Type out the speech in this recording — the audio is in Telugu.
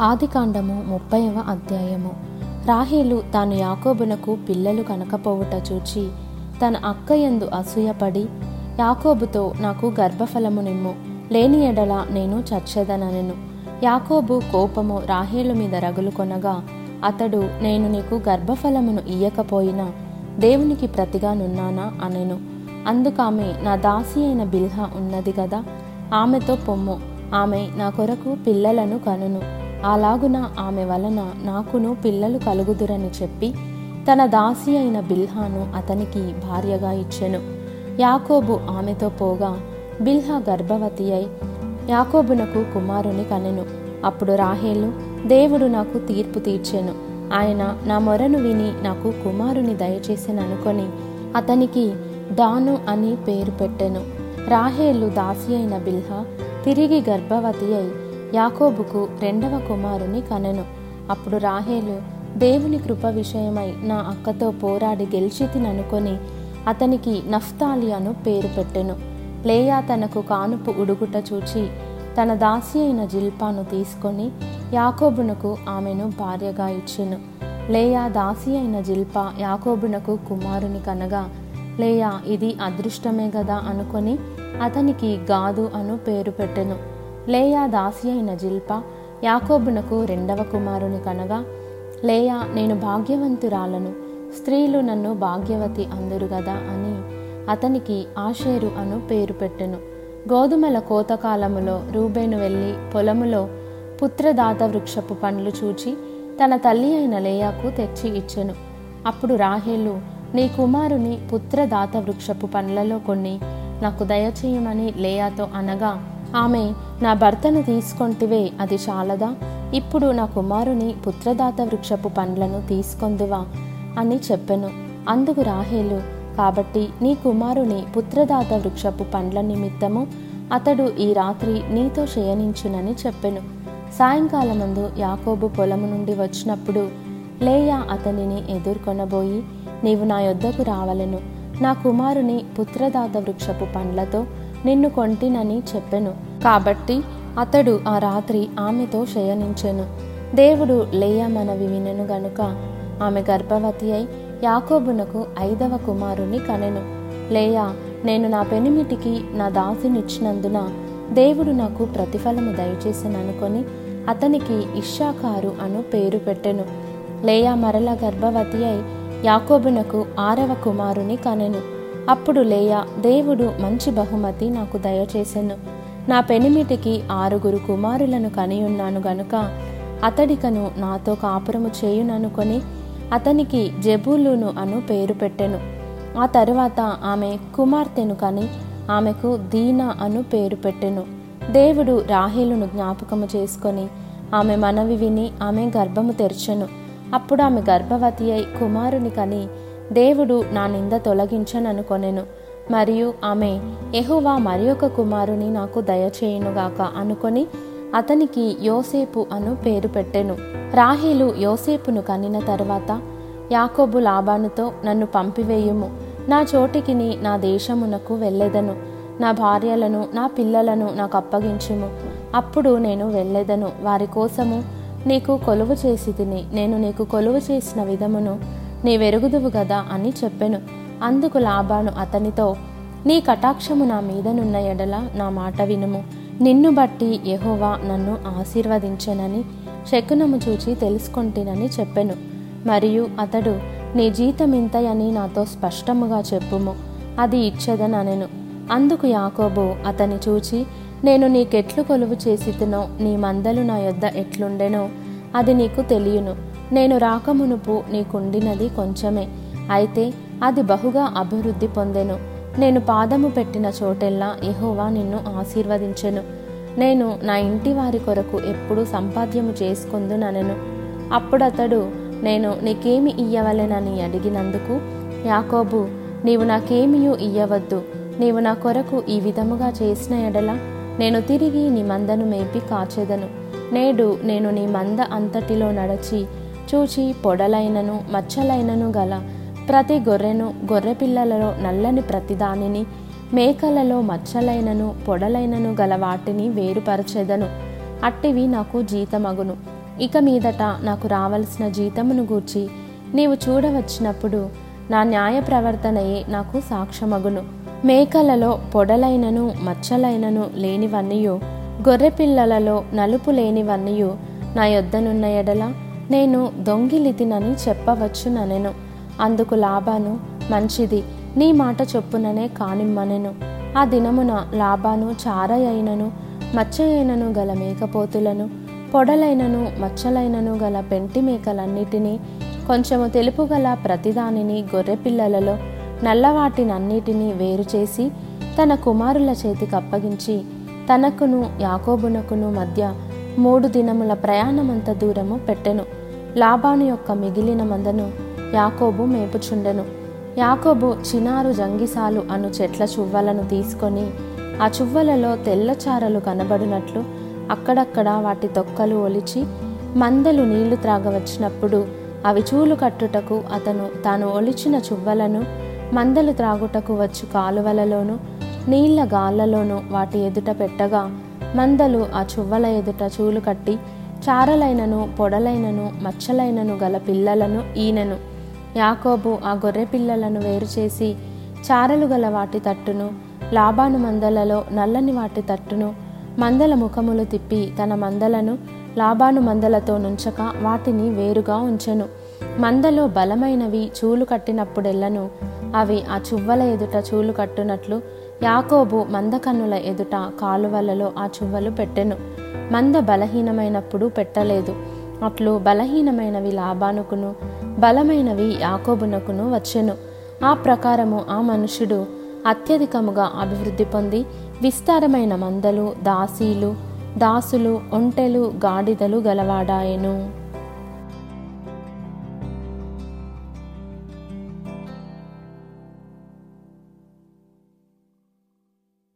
ఆదికాండము ముప్పైవ అధ్యాయము. రాహేలు తాను యాకోబునకు పిల్లలు కనకపోవుట చూచి తన అక్క ఎందు అసూయపడి యాకోబుతో నాకు గర్భఫలము నిమ్ము లేని ఎడల నేను చచ్చేదనను యాకోబు కోపము రాహేలు మీద రగులుకొనగా అతడు నేను నీకు గర్భఫలమును ఇయ్యకపోయినా దేవునికి ప్రతిగా నున్నానా అనెను. అందుకామె నా దాసి అయిన బిల్హా ఉన్నది గదా ఆమెతో పొమ్ము ఆమె నా కొరకు పిల్లలను కనును. అలాగున ఆమె వలన నాకును పిల్లలు కలుగుదురని చెప్పి తన దాసి అయిన బిల్హాను అతనికి భార్యగా ఇచ్చెను. యాకోబు ఆమెతో పోగా బిల్హా గర్భవతి అయి యాకోబునకు కుమారుని కనెను. అప్పుడు రాహేలు దేవుడు నాకు తీర్పు తీర్చెను. ఆయన నా మొరను విని నాకు కుమారుని దయచేసిననుకొని అతనికి దాను అని పేరు పెట్టెను. రాహేలు దాసి అయిన బిల్హా తిరిగి గర్భవతి అయి యాకోబుకు రెండవ కుమారుని కనెను. అప్పుడు రాహేలు దేవుని కృప విషయమై నా అక్కతో పోరాడి గెలిచితిననుకొని అతనికి నఫ్తాలి అను పేరు పెట్టెను. లేయా తనకు కానుపు ఉడుగుట చూచి తన దాసి అయిన జిల్పాను తీసుకొని యాకోబునకు ఆమెను భార్యగా ఇచ్చెను. లేయా దాసి అయిన జిల్పా యాకోబునకు కుమారుని కనగా లేయా ఇది అదృష్టమే గదా అనుకొని అతనికి గాదు అను పేరు పెట్టెను. లేయా దాసి అయిన జిల్ప యాకోబునకు రెండవ కుమారుని కనగా లేయా నేను భాగ్యవంతురాలను స్త్రీలు నన్ను భాగ్యవతి అందరు గదా అని అతనికి ఆషేరు అను పేరు పెట్టెను. గోధుమల కోతకాలములో రూబేను వెళ్ళి పొలములో పుత్రదాత వృక్షపు పండ్లు చూచి తన తల్లి అయిన లేయాకు తెచ్చి ఇచ్చెను. అప్పుడు రాహేలు నీ కుమారుని పుత్రదాత వృక్షపు పండ్లలో కొన్ని నాకు దయచేయమని లేయాతో అనగా ఆమె నా భర్తను తీసుకొంటివే అది చాలదా? ఇప్పుడు నా కుమారుని పుత్రదాత వృక్షపు పండ్లను తీసుకొందువా అని చెప్పెను. అందుకు రాహేలు కాబట్టి నీ కుమారుని పుత్రదాత వృక్షపు పండ్ల నిమిత్తము అతడు ఈ రాత్రి నీతో శయనించునని చెప్పెను. సాయంకాలమందు యాకోబు పొలము నుండి వచ్చినప్పుడు లేయా అతనిని ఎదుర్కొనబోయి నీవు నా యొద్దకు రావలెను. నా కుమారుని పుత్రదాత వృక్షపు పండ్లతో నిన్ను కొంటినని చెప్పెను. కాబట్టి అతడు ఆ రాత్రి ఆమెతో శయనించెను. దేవుడు లేయా మనవి వినెను గనుక ఆమె గర్భవతి అయి యాకోబునకు ఐదవ కుమారుని కనెను. లేయా నేను నా పెనిమిటికి నా దాసినిచ్చినందున దేవుడు నాకు ప్రతిఫలము దయచేసిననుకొని అతనికి ఇషాకారు అను పేరు పెట్టెను. లేయా మరల గర్భవతి అయి యాకోబునకు ఆరవ కుమారుని కనెను. అప్పుడు లేయా దేవుడు మంచి బహుమతి నాకు దయచేసెను. నా పెనిమిటికి ఆరుగురు కుమారులను కనియున్నాను గనుక అతడికను నాతో కాపురము చేయుననుకొని అతనికి జబూలును అను పేరు పెట్టెను. ఆ తరువాత ఆమె కుమార్తెను కని ఆమెకు దీనా అను పేరు పెట్టెను. దేవుడు రాహేలును జ్ఞాపకము చేసుకొని ఆమె మనవి విని ఆమె గర్భము తెరచెను. అప్పుడు ఆమె గర్భవతి అయి కుమారుని కని దేవుడు నా నింద తొలగించననుకొనెను. మరియు ఆమె ఎహువా మరి ఒక కుమారుని నాకు దయచేయునుగాక అనుకొని అతనికి యోసేపు అను పేరు పెట్టెను. రాహీలు యోసేపును కనిన తర్వాత యాకోబు లాభానుతో నన్ను పంపివేయుము. నా చోటికిని నా దేశమునకు వెళ్ళెదను. నా భార్యలను నా పిల్లలను నాకు అప్పగించుము. అప్పుడు నేను వెళ్ళెదను. వారి కోసము నీకు కొలువు చేసి తిని నేను నీకు కొలువు చేసిన విధమును నీ వెరుగుదువు గదా అని చెప్పెను. అందుకు లాభాను అతనితో నీ కటాక్షము నా మీదనున్న ఎడల నా మాట వినుము. నిన్ను బట్టి యహోవా నన్ను ఆశీర్వదించెనని శకునము చూచి తెలుసుకొంటినని చెప్పెను. మరియు అతడు నీ జీతమింతయని నాతో స్పష్టముగా చెప్పుము. అది ఇచ్చేదనెను అందుకు యాకోబు అతని చూచి నేను నీకెట్లు కొలువు చేసితునో నీ మందలు నా యొద్ద ఎట్లుండెనో అది నీకు తెలియను. నేను రాకమునుపు నీకుండినది కొంచెమే. అయితే అది బహుగా అభివృద్ధి పొందెను. నేను పాదము పెట్టిన చోటెల్లా ఎహోవా నిన్ను ఆశీర్వదించెను. నేను నా ఇంటి వారి కొరకు ఎప్పుడు సంపాద్యము చేసుకుందుననెను. అప్పుడతడు నేను నీకేమి ఇయ్యవలెనని అడిగినందుకు యాకోబు నీవు నాకేమియూ ఇయ్యవద్దు. నీవు నా కొరకు ఈ విధముగా చేసిన ఎడల నేను తిరిగి నీ మందను మేపి కాచెదను. నేడు నేను నీ మంద అంతటిలో నడచి చూచి పొడలైనను మచ్చలైనను గల ప్రతి గొర్రెను గొర్రె పిల్లలలో నల్లని ప్రతిదానిని మేకలలో మచ్చలైనను పొడలైనను గల వాటిని వేరుపరచెదను. అట్టివి నాకు జీతమగును. ఇక మీదట నాకు రావలసిన జీతమును గూర్చి నీవు చూడవచ్చినప్పుడు నా న్యాయ ప్రవర్తనయే నాకు సాక్ష్యమగును. మేకలలో పొడలైనను మచ్చలైనను లేనివన్నీయు గొర్రెపిల్లలలో నలుపు లేనివన్నీయు నా యొద్దనున్న ఎడల నేను దొంగిలితినని చెప్పవచ్చుననెను. అందుకు లాభాను మంచిది నీ మాట చొప్పుననే కానిమ్మనెను. ఆ దినమున లాభాను చారయైనను మచ్చయైనను గల మేకపోతులను పొడలైనను మచ్చలైనను గల పెంటి మేకలన్నిటినీ కొంచెము తెలుపు గల ప్రతిదానిని గొర్రెపిల్లలలో నల్లవాటినన్నిటినీ వేరు చేసి తన కుమారుల చేతికి అప్పగించి తనకును యాకోబునకును మధ్య మూడు దినముల ప్రయాణమంత దూరము పెట్టెను. లాబాను యొక్క మిగిలిన మందను యాకోబు మేపుచుండెను. యాకోబు చినారు జంగిసాలు అను చెట్ల చువ్వలను తీసుకొని ఆ చువ్వలలో తెల్లచారలు కనబడినట్లు అక్కడక్కడ వాటి తొక్కలు ఒలిచి మందలు నీళ్ళు త్రాగవచ్చినప్పుడు అవి చూలు కట్టుటకు అతను తాను ఒలిచిన చువ్వలను మందలు త్రాగుటకు వచ్చు కాలువలలోను నీళ్ళ గాళ్ళలోనూ వాటి ఎదుట పెట్టగా మందలు ఆ చువ్వల ఎదుట చూలు కట్టి చారలైనను పొడలైనను మచ్చలైనను గల పిల్లలను ఈనెను. యాకోబు ఆ గొర్రె పిల్లలను వేరు చేసి చారలు గల వాటి తట్టును లాభాను మందలలో నల్లని వాటి తట్టును మందల ముఖములు తిప్పి తన మందలను లాభాను మందలతో నుంచక వాటిని వేరుగా ఉంచెను. మందలో బలమైనవి చూలు కట్టినప్పుడెల్లను అవి ఆ చువ్వల ఎదుట చూలు కట్టునట్లు యాకోబు మందకన్నుల ఎదుట కాలువలలో ఆ చువ్వలు పెట్టెను. మంద బలహీనమైనప్పుడు పెట్టలేదు. అట్లు బలహీనమైనవి లాభానుకును బలమైనవి యాకోబునకును వచ్చెను. ఆ ప్రకారము ఆ మనుషుడు అత్యధికముగా అభివృద్ధి పొంది విస్తారమైన మందలు దాసీలు దాసులు ఒంటెలు గాడిదలు గలవాడాయెను.